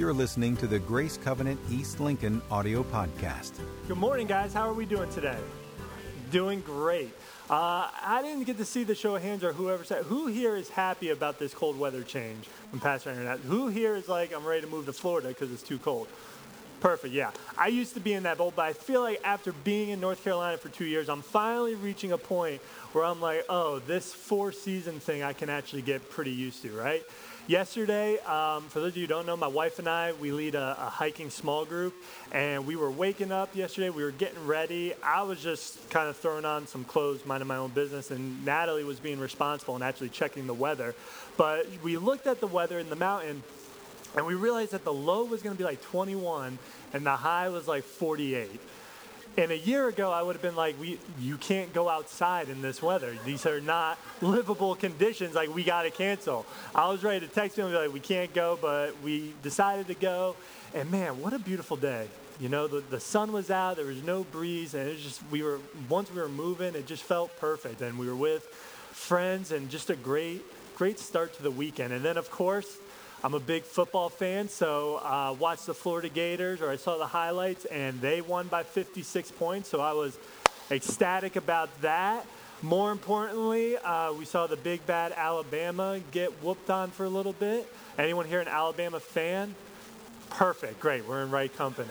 You're listening to the Grace Covenant East Lincoln audio podcast. Good morning, guys. How are we doing today? Doing great. Uh, I didn't get to see the show of hands or whoever said, who here is happy about this cold weather change from Pastor Internet? Who here is like, I'm ready to move to Florida because it's too cold? Perfect, yeah. I used to be in that boat, but I feel like after being in North Carolina for two years, I'm finally reaching a point where I'm like, oh, this four season thing I can actually get pretty used to, right? Yesterday, um, for those of you who don't know, my wife and I, we lead a, a, hiking small group, and we were waking up yesterday. We were getting ready. I was just kind of throwing on some clothes, minding my own business, and Natalie was being responsible and actually checking the weather. But we looked at the weather in the mountain, and we realized that the low was going to be like 21 and the high was like 48. And a year ago, I would have been like, we, you can't go outside in this weather. These are not livable conditions. Like, we got to cancel. I was ready to text him and be like, we can't go, but we decided to go. And man, what a beautiful day. You know, the, the sun was out, there was no breeze, and it was just, we were, once we were moving, it just felt perfect. And we were with friends and just a great, great start to the weekend. And then, of course, I'm a big football fan, so uh, watched the Florida Gators, or I saw the highlights, and they won by 56 points. So I was ecstatic about that. More importantly, uh, we saw the big bad Alabama get whooped on for a little bit. Anyone here an Alabama fan? Perfect, great, we're in right company.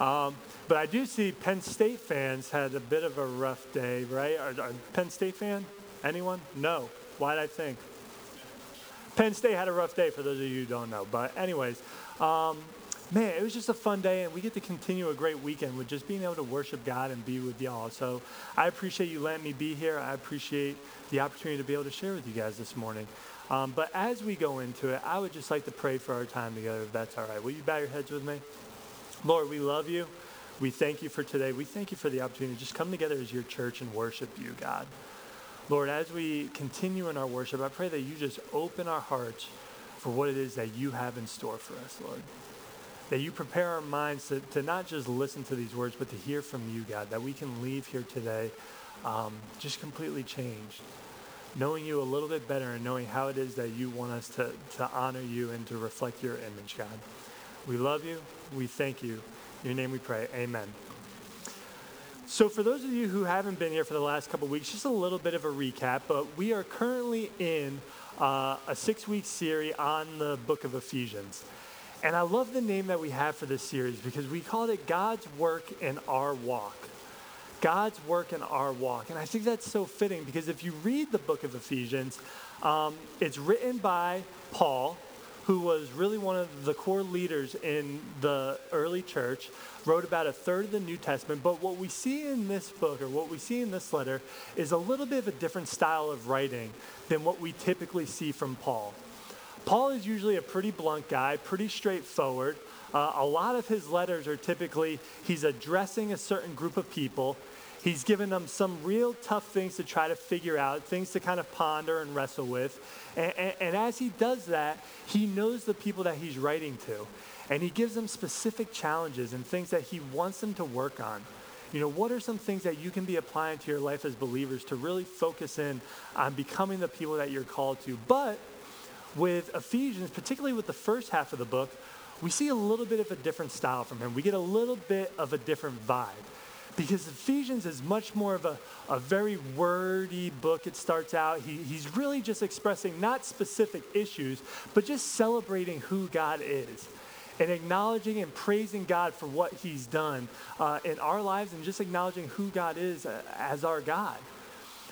Um, but I do see Penn State fans had a bit of a rough day, right? Are, are Penn State fan? Anyone? No. Why'd I think? Penn State had a rough day for those of you who don't know. But, anyways, um, man, it was just a fun day, and we get to continue a great weekend with just being able to worship God and be with y'all. So I appreciate you letting me be here. I appreciate the opportunity to be able to share with you guys this morning. Um, but as we go into it, I would just like to pray for our time together, if that's all right. Will you bow your heads with me? Lord, we love you. We thank you for today. We thank you for the opportunity to just come together as your church and worship you, God. Lord, as we continue in our worship, I pray that you just open our hearts for what it is that you have in store for us, Lord. That you prepare our minds to, to not just listen to these words, but to hear from you, God, that we can leave here today um, just completely changed. Knowing you a little bit better and knowing how it is that you want us to, to honor you and to reflect your image, God. We love you. We thank you. In your name we pray. Amen. So, for those of you who haven't been here for the last couple weeks, just a little bit of a recap, but we are currently in uh, a six week series on the book of Ephesians. And I love the name that we have for this series because we called it God's Work in Our Walk. God's work in our walk. And I think that's so fitting because if you read the book of Ephesians, um, it's written by Paul, who was really one of the core leaders in the early church, wrote about a third of the New Testament. But what we see in this book, or what we see in this letter, is a little bit of a different style of writing than what we typically see from Paul. Paul is usually a pretty blunt guy, pretty straightforward. Uh, a lot of his letters are typically he's addressing a certain group of people He's given them some real tough things to try to figure out, things to kind of ponder and wrestle with. And, and, and, as he does that, he knows the people that he's writing to. And he gives them specific challenges and things that he wants them to work on. You know, what are some things that you can be applying to your life as believers to really focus in on becoming the people that you're called to? But with Ephesians, particularly with the first half of the book, we see a little bit of a different style from him. We get a little bit of a different vibe because Ephesians is much more of a, a very wordy book. It starts out, he, he's really just expressing not specific issues, but just celebrating who God is and acknowledging and praising God for what he's done uh, in our lives and just acknowledging who God is uh, as our God.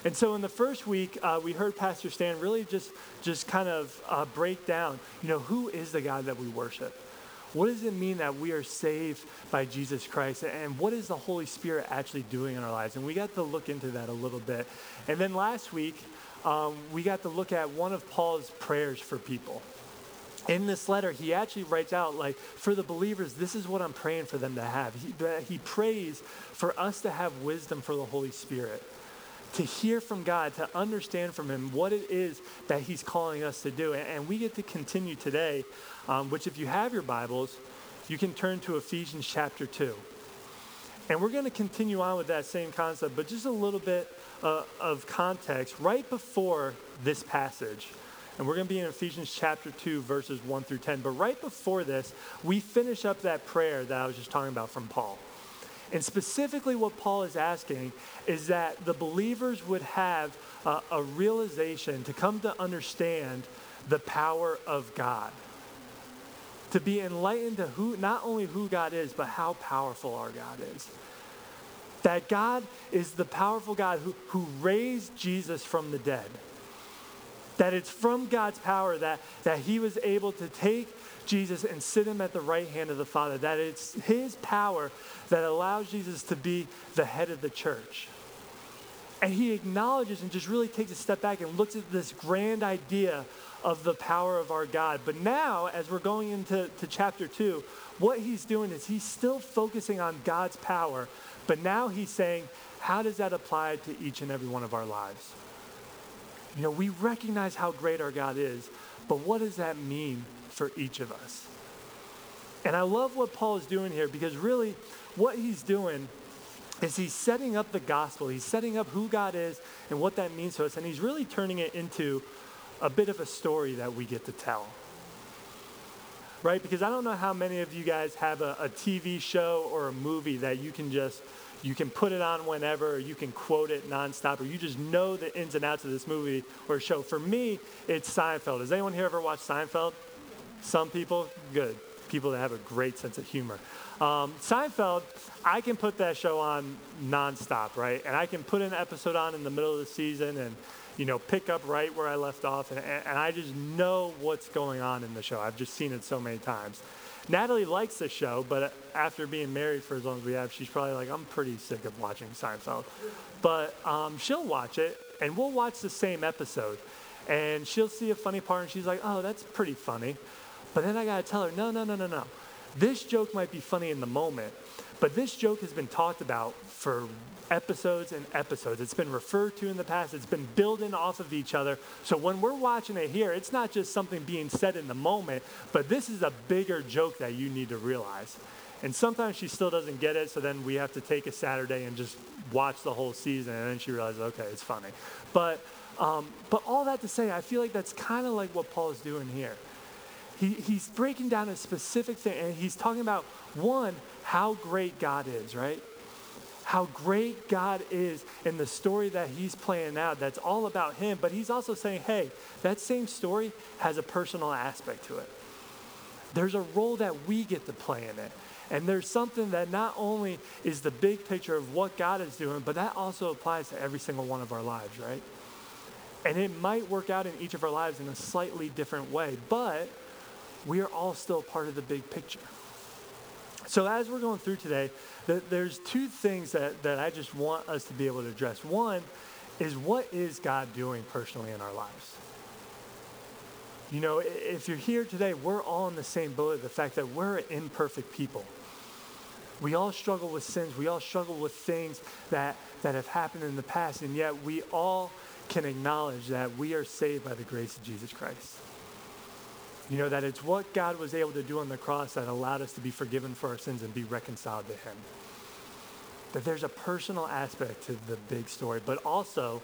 And so in the first week, uh, we heard Pastor Stan really just, just kind of uh, break down, you know, who is the God that we worship? What does it mean that we are saved by Jesus Christ? And what is the Holy Spirit actually doing in our lives? And we got to look into that a little bit. And then last week, um, we got to look at one of Paul's prayers for people. In this letter, he actually writes out, like, for the believers, this is what I'm praying for them to have. He, he prays for us to have wisdom for the Holy Spirit to hear from God, to understand from Him what it is that He's calling us to do. And, we get to continue today, um, which, if you have your Bibles, you can turn to Ephesians chapter 2. And we're going to continue on with that same concept, but just a little bit uh, of context. Right before this passage, And we're going to be in Ephesians chapter 2, verses 1 through 10. But right before this, we finish up that prayer that I was just talking about from Paul. And specifically, what Paul is asking is that the believers would have a, a realization to come to understand the power of God. To be enlightened to who, not only who God is, but how powerful our God is. That God is the powerful God who, who raised Jesus from the dead. That it's from God's power that, that he was able to take Jesus and sit him at the right hand of the Father. That it's his power that allows Jesus to be the head of the church. And he acknowledges and just really takes a step back and looks at this grand idea of the power of our God. But now, as we're going into to chapter two, what he's doing is he's still focusing on God's power, but now he's saying, how does that apply to each and every one of our lives? You know, we recognize how great our God is, but what does that mean for each of us? And I love what Paul is doing here because really what he's doing is he's setting up the gospel. He's setting up who God is and what that means to us. And he's really turning it into a bit of a story that we get to tell. Right? Because I don't know how many of you guys have a, a TV show or a movie that you can just you can put it on whenever, you can quote it nonstop, or you just know the ins and outs of this movie or show. For me, it's Seinfeld. Has anyone here ever watched Seinfeld? Some people? Good. People that have a great sense of humor. Um, Seinfeld, I can put that show on nonstop, right? And I can put an episode on in the middle of the season and, you know, pick up right where I left off. And, and I just know what's going on in the show. I've just seen it so many times. Natalie likes the show, but after being married for as long as we have, she's probably like, I'm pretty sick of watching Seinfeld. But um, she'll watch it, and we'll watch the same episode. And she'll see a funny part, and she's like, oh, that's pretty funny. But then I got to tell her, no, no, no, no, no. This joke might be funny in the moment, but this joke has been talked about for episodes and episodes. It's been referred to in the past, it's been building off of each other. So when we're watching it here, it's not just something being said in the moment, but this is a bigger joke that you need to realize. And sometimes she still doesn't get it, so then we have to take a Saturday and just watch the whole season, and then she realizes, okay, it's funny. But, um, but all that to say, I feel like that's kind of like what Paul is doing here. He, he's breaking down a specific thing, and he's talking about one, how great God is, right? How great God is in the story that he's playing out that's all about him, but he's also saying, hey, that same story has a personal aspect to it. There's a role that we get to play in it. And there's something that not only is the big picture of what God is doing, but that also applies to every single one of our lives, right? And it might work out in each of our lives in a slightly different way, but we are all still part of the big picture. So, as we're going through today, there's two things that, that I just want us to be able to address. One is what is God doing personally in our lives? You know, if you're here today, we're all in the same boat the fact that we're imperfect people. We all struggle with sins. We all struggle with things that, that have happened in the past, and yet we all can acknowledge that we are saved by the grace of Jesus Christ. You know, that it's what God was able to do on the cross that allowed us to be forgiven for our sins and be reconciled to Him. That there's a personal aspect to the big story, but also,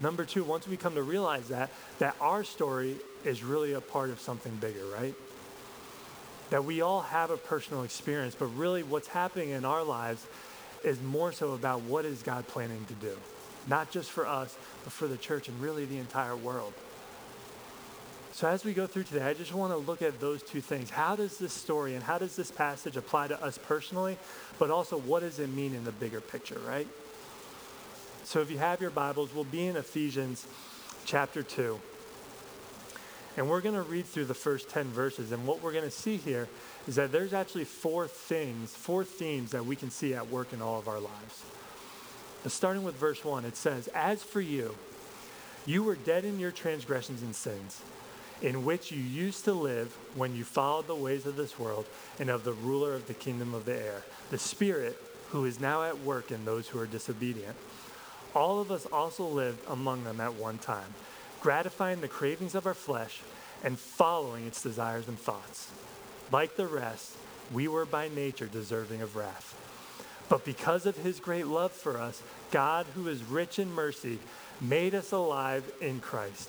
number two, once we come to realize that, that our story is really a part of something bigger, right? That we all have a personal experience, but really what's happening in our lives is more so about what is God planning to do. Not just for us, but for the church and really the entire world. So, as we go through today, I just want to look at those two things. How does this story and how does this passage apply to us personally, but also what does it mean in the bigger picture, right? So, if you have your Bibles, we'll be in Ephesians chapter 2. And we're going to read through the first 10 verses. And what we're going to see here is that there's actually four things, four themes that we can see at work in all of our lives. But starting with verse 1, it says, As for you, you were dead in your transgressions and sins in which you used to live when you followed the ways of this world and of the ruler of the kingdom of the air, the Spirit who is now at work in those who are disobedient. All of us also lived among them at one time, gratifying the cravings of our flesh and following its desires and thoughts. Like the rest, we were by nature deserving of wrath. But because of his great love for us, God, who is rich in mercy, made us alive in Christ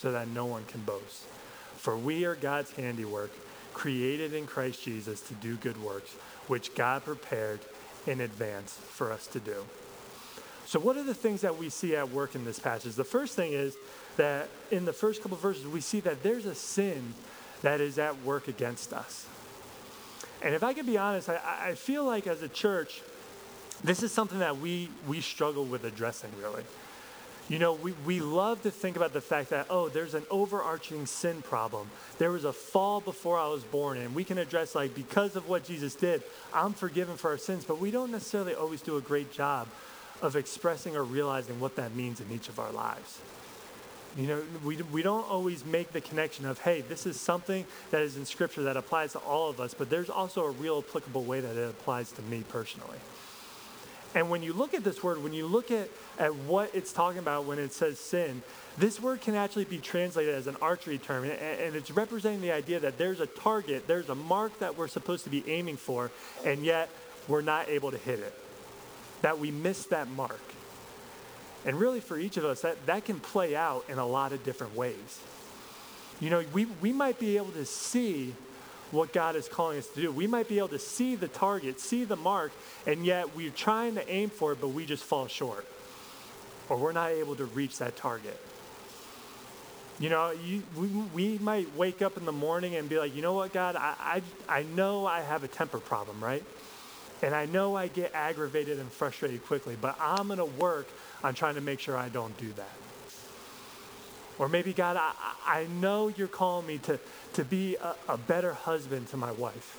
so that no one can boast. For we are God's handiwork created in Christ Jesus to do good works, which God prepared in advance for us to do. So, what are the things that we see at work in this passage? The first thing is that in the first couple verses, we see that there's a sin that is at work against us. And if I can be honest, I, I feel like as a church, this is something that we, we struggle with addressing, really. You know, we, we love to think about the fact that, oh, there's an overarching sin problem. There was a fall before I was born, and we can address, like, because of what Jesus did, I'm forgiven for our sins, but we don't necessarily always do a great job of expressing or realizing what that means in each of our lives. You know, we, we don't always make the connection of, hey, this is something that is in Scripture that applies to all of us, but there's also a real applicable way that it applies to me personally. And when you look at this word, when you look at, at what it's talking about when it says sin, this word can actually be translated as an archery term. And, and it's representing the idea that there's a target, there's a mark that we're supposed to be aiming for, and yet we're not able to hit it. That we miss that mark. And really, for each of us, that, that can play out in a lot of different ways. You know, we, we might be able to see what God is calling us to do. We might be able to see the target, see the mark, and yet we're trying to aim for it, but we just fall short. Or we're not able to reach that target. You know, you, we, we might wake up in the morning and be like, you know what, God, I, I, I know I have a temper problem, right? And I know I get aggravated and frustrated quickly, but I'm going to work on trying to make sure I don't do that. Or maybe, God, I, I know you're calling me to, to be a, a better husband to my wife.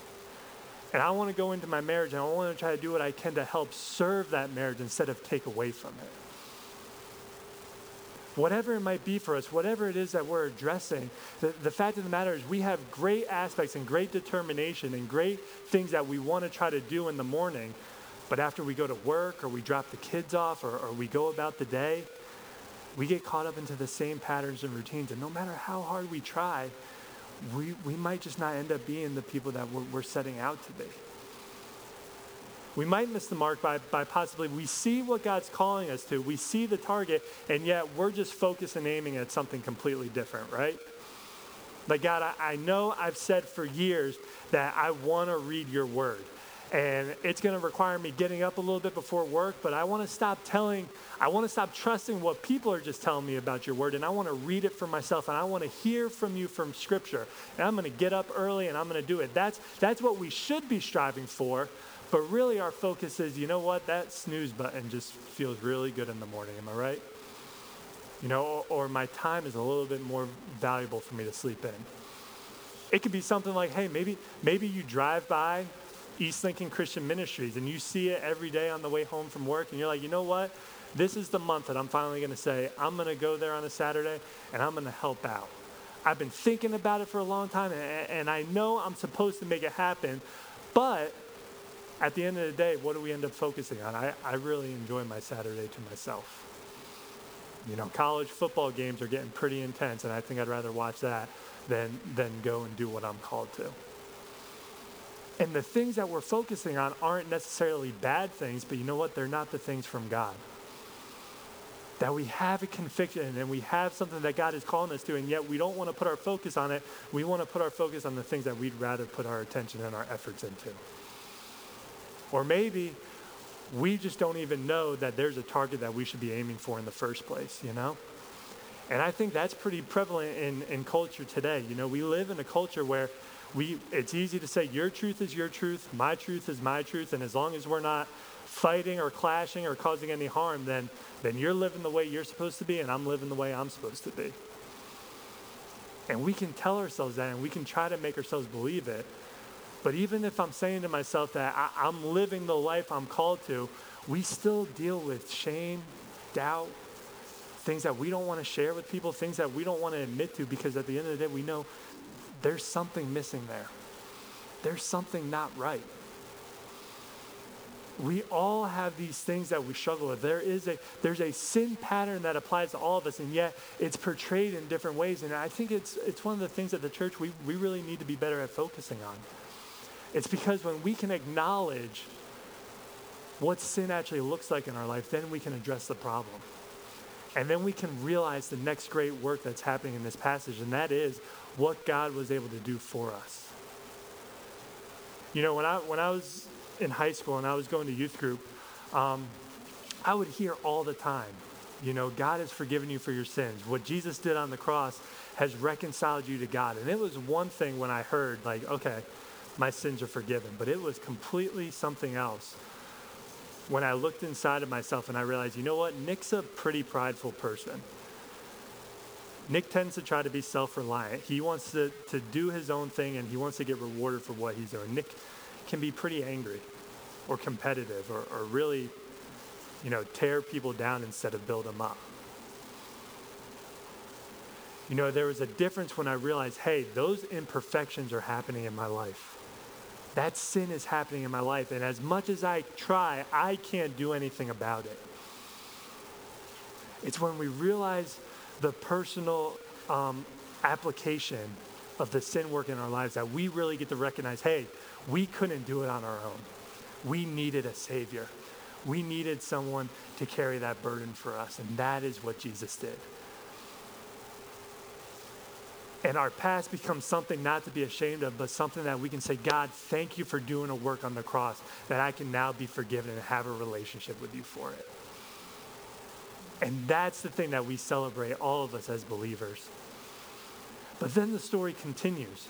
And I want to go into my marriage and I want to try to do what I can to help serve that marriage instead of take away from it. Whatever it might be for us, whatever it is that we're addressing, the, the fact of the matter is we have great aspects and great determination and great things that we want to try to do in the morning. But after we go to work or we drop the kids off or, or we go about the day, we get caught up into the same patterns and routines. And no matter how hard we try, we, we might just not end up being the people that we're, we're setting out to be. We might miss the mark by, by possibly we see what God's calling us to, we see the target, and yet we're just focused and aiming at something completely different, right? Like, God, I, I know I've said for years that I want to read your word. And it's going to require me getting up a little bit before work, but I want to stop telling, I want to stop trusting what people are just telling me about your word, and I want to read it for myself, and I want to hear from you from Scripture. And I'm going to get up early and I'm going to do it. That's, that's what we should be striving for, but really our focus is, you know what, that snooze button just feels really good in the morning. Am I right? You know, or, or my time is a little bit more valuable for me to sleep in. It could be something like, hey, maybe maybe you drive by East Lincoln Christian Ministries, and you see it every day on the way home from work, and you're like, you know what? This is the month that I'm finally going to say, I'm going to go there on a Saturday and I'm going to help out. I've been thinking about it for a long time, and, and I know I'm supposed to make it happen, but at the end of the day, what do we end up focusing on? I, I really enjoy my Saturday to myself. You know, college football games are getting pretty intense, and I think I'd rather watch that than, than go and do what I'm called to. And the things that we're focusing on aren't necessarily bad things, but you know what? They're not the things from God. That we have a conviction and we have something that God is calling us to, and yet we don't want to put our focus on it. We want to put our focus on the things that we'd rather put our attention and our efforts into. Or maybe we just don't even know that there's a target that we should be aiming for in the first place, you know? And I think that's pretty prevalent in, in culture today. You know, we live in a culture where we, it's easy to say your truth is your truth, my truth is my truth, and as long as we're not fighting or clashing or causing any harm, then, then you're living the way you're supposed to be, and I'm living the way I'm supposed to be. And we can tell ourselves that, and we can try to make ourselves believe it. But even if I'm saying to myself that I, I'm living the life I'm called to, we still deal with shame, doubt, things that we don't want to share with people, things that we don't want to admit to, because at the end of the day, we know there's something missing there. There's something not right. We all have these things that we struggle with. There is a there's a sin pattern that applies to all of us, and yet it's portrayed in different ways. And I think it's it's one of the things that the church we, we really need to be better at focusing on. It's because when we can acknowledge what sin actually looks like in our life, then we can address the problem. And then we can realize the next great work that's happening in this passage, and that is what God was able to do for us. You know, when I, when I was in high school and I was going to youth group, um, I would hear all the time, you know, God has forgiven you for your sins. What Jesus did on the cross has reconciled you to God. And it was one thing when I heard, like, okay, my sins are forgiven, but it was completely something else when I looked inside of myself and I realized, you know what? Nick's a pretty prideful person. Nick tends to try to be self reliant. He wants to, to do his own thing and he wants to get rewarded for what he's doing. Nick can be pretty angry or competitive or, or really, you know, tear people down instead of build them up. You know, there was a difference when I realized, hey, those imperfections are happening in my life. That sin is happening in my life. And as much as I try, I can't do anything about it. It's when we realize the personal um, application of the sin work in our lives that we really get to recognize hey, we couldn't do it on our own. We needed a Savior. We needed someone to carry that burden for us. And that is what Jesus did. And our past becomes something not to be ashamed of, but something that we can say, God, thank you for doing a work on the cross that I can now be forgiven and have a relationship with you for it. And that's the thing that we celebrate, all of us as believers. But then the story continues.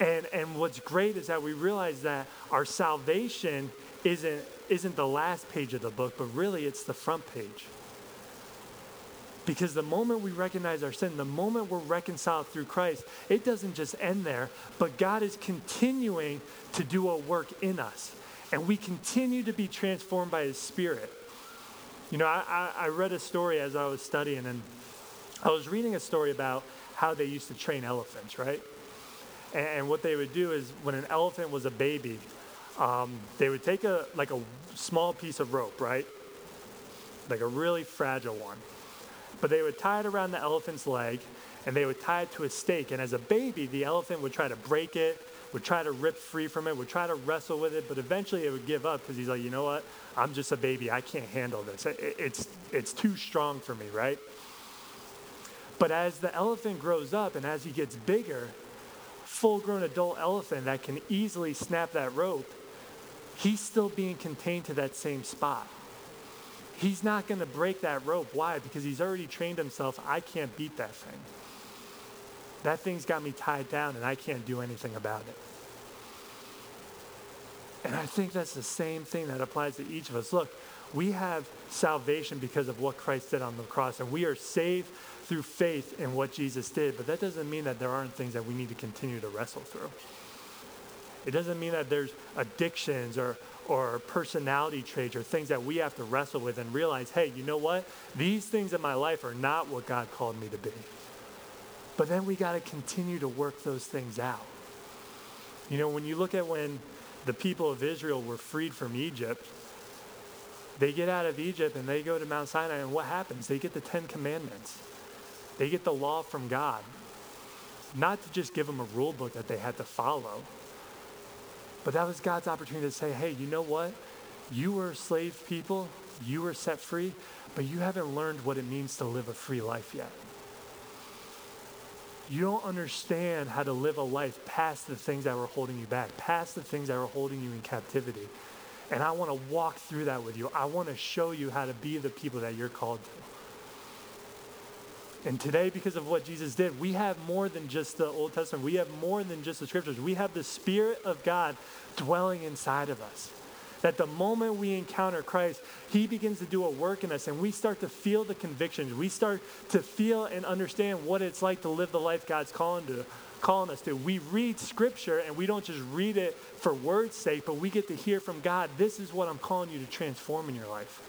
And, and what's great is that we realize that our salvation isn't, isn't the last page of the book, but really it's the front page. Because the moment we recognize our sin, the moment we're reconciled through Christ, it doesn't just end there, but God is continuing to do a work in us. And we continue to be transformed by His Spirit. You know, I, I, read a story as I was studying, and I was reading a story about how they used to train elephants, right? And, and what they would do is when an elephant was a baby, um, they would take a like a small piece of rope, right? Like a really fragile one but they would tie it around the elephant's leg and they would tie it to a stake. And as a baby, the elephant would try to break it, would try to rip free from it, would try to wrestle with it, but eventually it would give up because he's like, you know what? I'm just a baby. I can't handle this. It's, it's too strong for me, right? But as the elephant grows up and as he gets bigger, full grown adult elephant that can easily snap that rope, he's still being contained to that same spot. He's not going to break that rope. Why? Because he's already trained himself. I can't beat that thing. That thing's got me tied down and I can't do anything about it. And I think that's the same thing that applies to each of us. Look, we have salvation because of what Christ did on the cross, and we are saved through faith in what Jesus did. But that doesn't mean that there aren't things that we need to continue to wrestle through. It doesn't mean that there's addictions or, or personality traits or things that we have to wrestle with and realize, hey, you know what? These things in my life are not what God called me to be. But then we got to continue to work those things out. You know, when you look at when the people of Israel were freed from Egypt, they get out of Egypt and they go to Mount Sinai, and what happens? They get the Ten Commandments, they get the law from God. Not to just give them a rule book that they had to follow, but that was God's opportunity to say, hey, you know what? You were slave people, you were set free, but you haven't learned what it means to live a free life yet. You don't understand how to live a life past the things that were holding you back, past the things that were holding you in captivity. And I want to walk through that with you. I want to show you how to be the people that you're called to. And today, because of what Jesus did, we have more than just the Old Testament. We have more than just the scriptures. We have the Spirit of God dwelling inside of us. That the moment we encounter Christ, He begins to do a work in us and we start to feel the convictions. We start to feel and understand what it's like to live the life God's calling to calling us to. We read scripture and we don't just read it for word's sake, but we get to hear from God, this is what I'm calling you to transform in your life.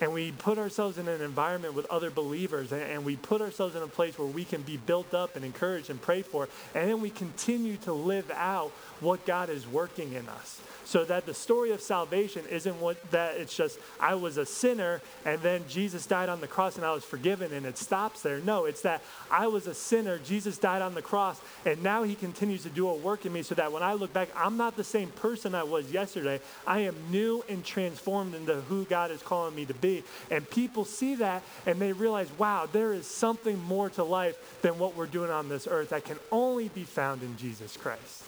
And we put ourselves in an environment with other believers and, and, we put ourselves in a place where we can be built up and encouraged and prayed for and then we continue to live out what god is working in us so that the story of salvation isn't what that it's just I was a sinner and then Jesus died on the cross and I was forgiven and it stops there. No, it's that I was a sinner, Jesus died on the cross, and now he continues to do a work in me so that when I look back, I'm not the same person I was yesterday. I am new and transformed into who God is calling me to be. And people see that and they realize, wow, there is something more to life than what we're doing on this earth that can only be found in Jesus Christ.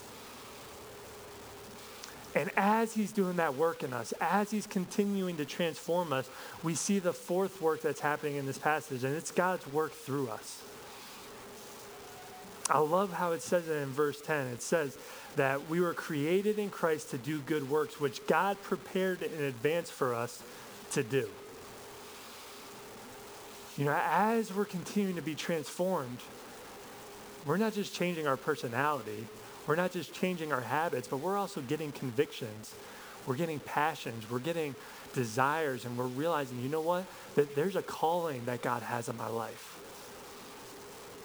And as he's doing that work in us, as he's continuing to transform us, we see the fourth work that's happening in this passage, and it's God's work through us. I love how it says it in verse 10. It says that we were created in Christ to do good works, which God prepared in advance for us to do. You know, as we're continuing to be transformed, we're not just changing our personality, we're not just changing our habits, but we're also getting convictions. We're getting passions. We're getting desires. And we're realizing, you know what? That there's a calling that God has in my life.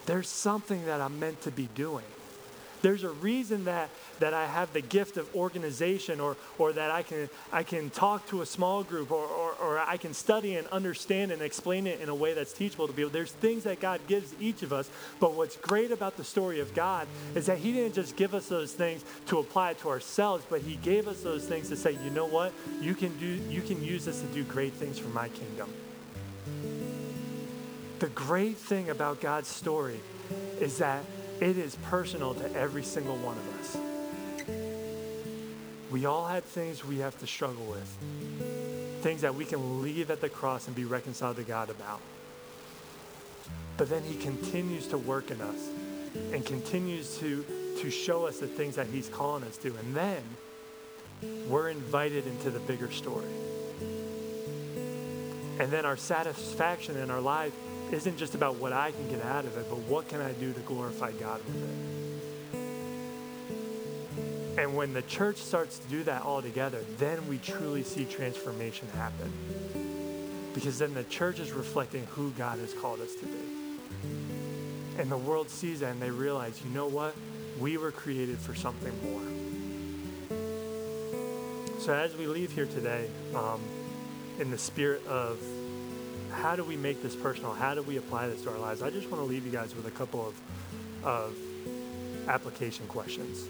There's something that I'm meant to be doing. There's a reason that, that I have the gift of organization or, or that I can, I can talk to a small group or, or, or I can study and understand and explain it in a way that's teachable to people. There's things that God gives each of us. But what's great about the story of God is that He didn't just give us those things to apply it to ourselves, but He gave us those things to say, you know what? You can, do, you can use this to do great things for my kingdom. The great thing about God's story is that it is personal to every single one of us. We all had things we have to struggle with, things that we can leave at the cross and be reconciled to God about. But then He continues to work in us and continues to, to show us the things that He's calling us to. And then we're invited into the bigger story. And then our satisfaction in our life isn't just about what I can get out of it, but what can I do to glorify God with it. And when the church starts to do that all together, then we truly see transformation happen. Because then the church is reflecting who God has called us to be. And the world sees that and they realize, you know what? We were created for something more. So as we leave here today, um, in the spirit of how do we make this personal? How do we apply this to our lives? I just want to leave you guys with a couple of, of application questions.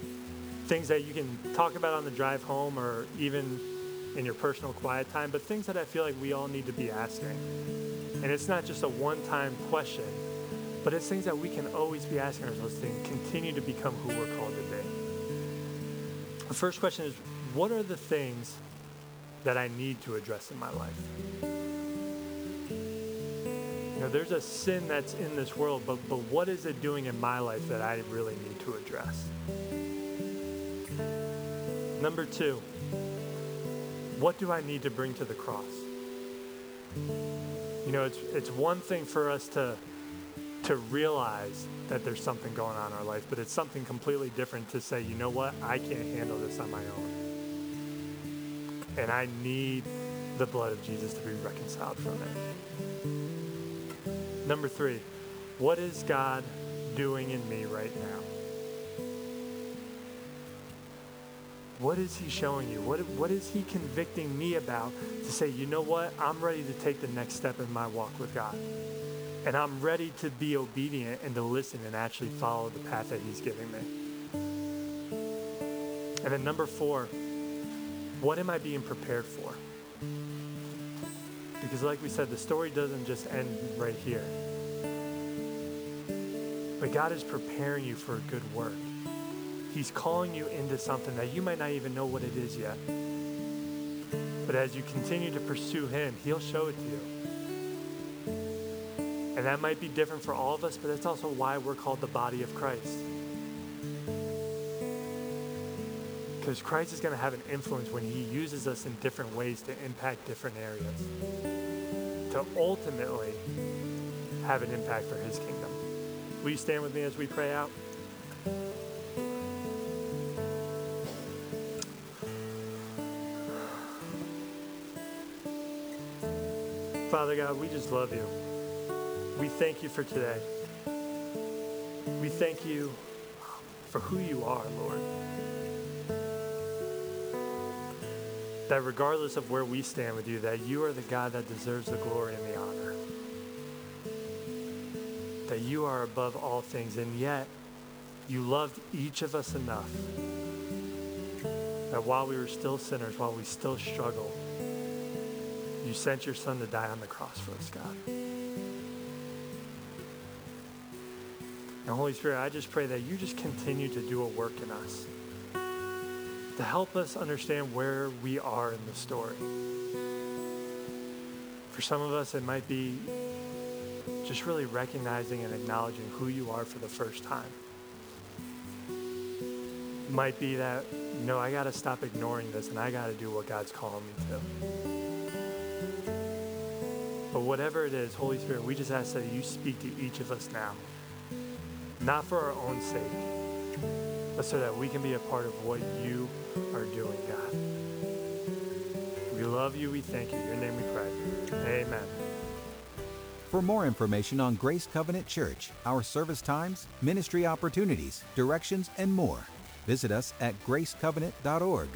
Things that you can talk about on the drive home or even in your personal quiet time, but things that I feel like we all need to be asking. And it's not just a one time question, but it's things that we can always be asking ourselves to continue to become who we're called to be. The first question is what are the things that I need to address in my life? Know, there's a sin that's in this world, but, but what is it doing in my life that I really need to address? Number two, what do I need to bring to the cross? You know, it's, it's one thing for us to, to realize that there's something going on in our life, but it's something completely different to say, you know what, I can't handle this on my own. And I need the blood of Jesus to be reconciled from it. Number three, what is God doing in me right now? What is He showing you? What, what is He convicting me about to say, you know what? I'm ready to take the next step in my walk with God. And I'm ready to be obedient and to listen and actually follow the path that He's giving me. And then number four, what am I being prepared for? Because, like we said, the story doesn't just end right here. But God is preparing you for a good work. He's calling you into something that you might not even know what it is yet. But as you continue to pursue Him, He'll show it to you. And that might be different for all of us, but that's also why we're called the body of Christ. Because Christ is going to have an influence when He uses us in different ways to impact different areas, to ultimately have an impact for His kingdom. Will you stand with me as we pray out? Father God, we just love you. We thank you for today. We thank you for who you are, Lord. That regardless of where we stand with you, that you are the God that deserves the glory and the honor. That you are above all things, and yet you loved each of us enough that while we were still sinners, while we still struggle, you sent your son to die on the cross for us, God. And Holy Spirit, I just pray that you just continue to do a work in us to help us understand where we are in the story. For some of us, it might be just really recognizing and acknowledging who you are for the first time. It might be that, know, I got to stop ignoring this and I got to do what God's calling me to. But whatever it is, Holy Spirit, we just ask that you speak to each of us now. Not for our own sake, but so that we can be a part of what you are doing, God. We love you. We thank you. Your name we pray. Amen. For more information on Grace Covenant Church, our service times, ministry opportunities, directions, and more, visit us at gracecovenant.org.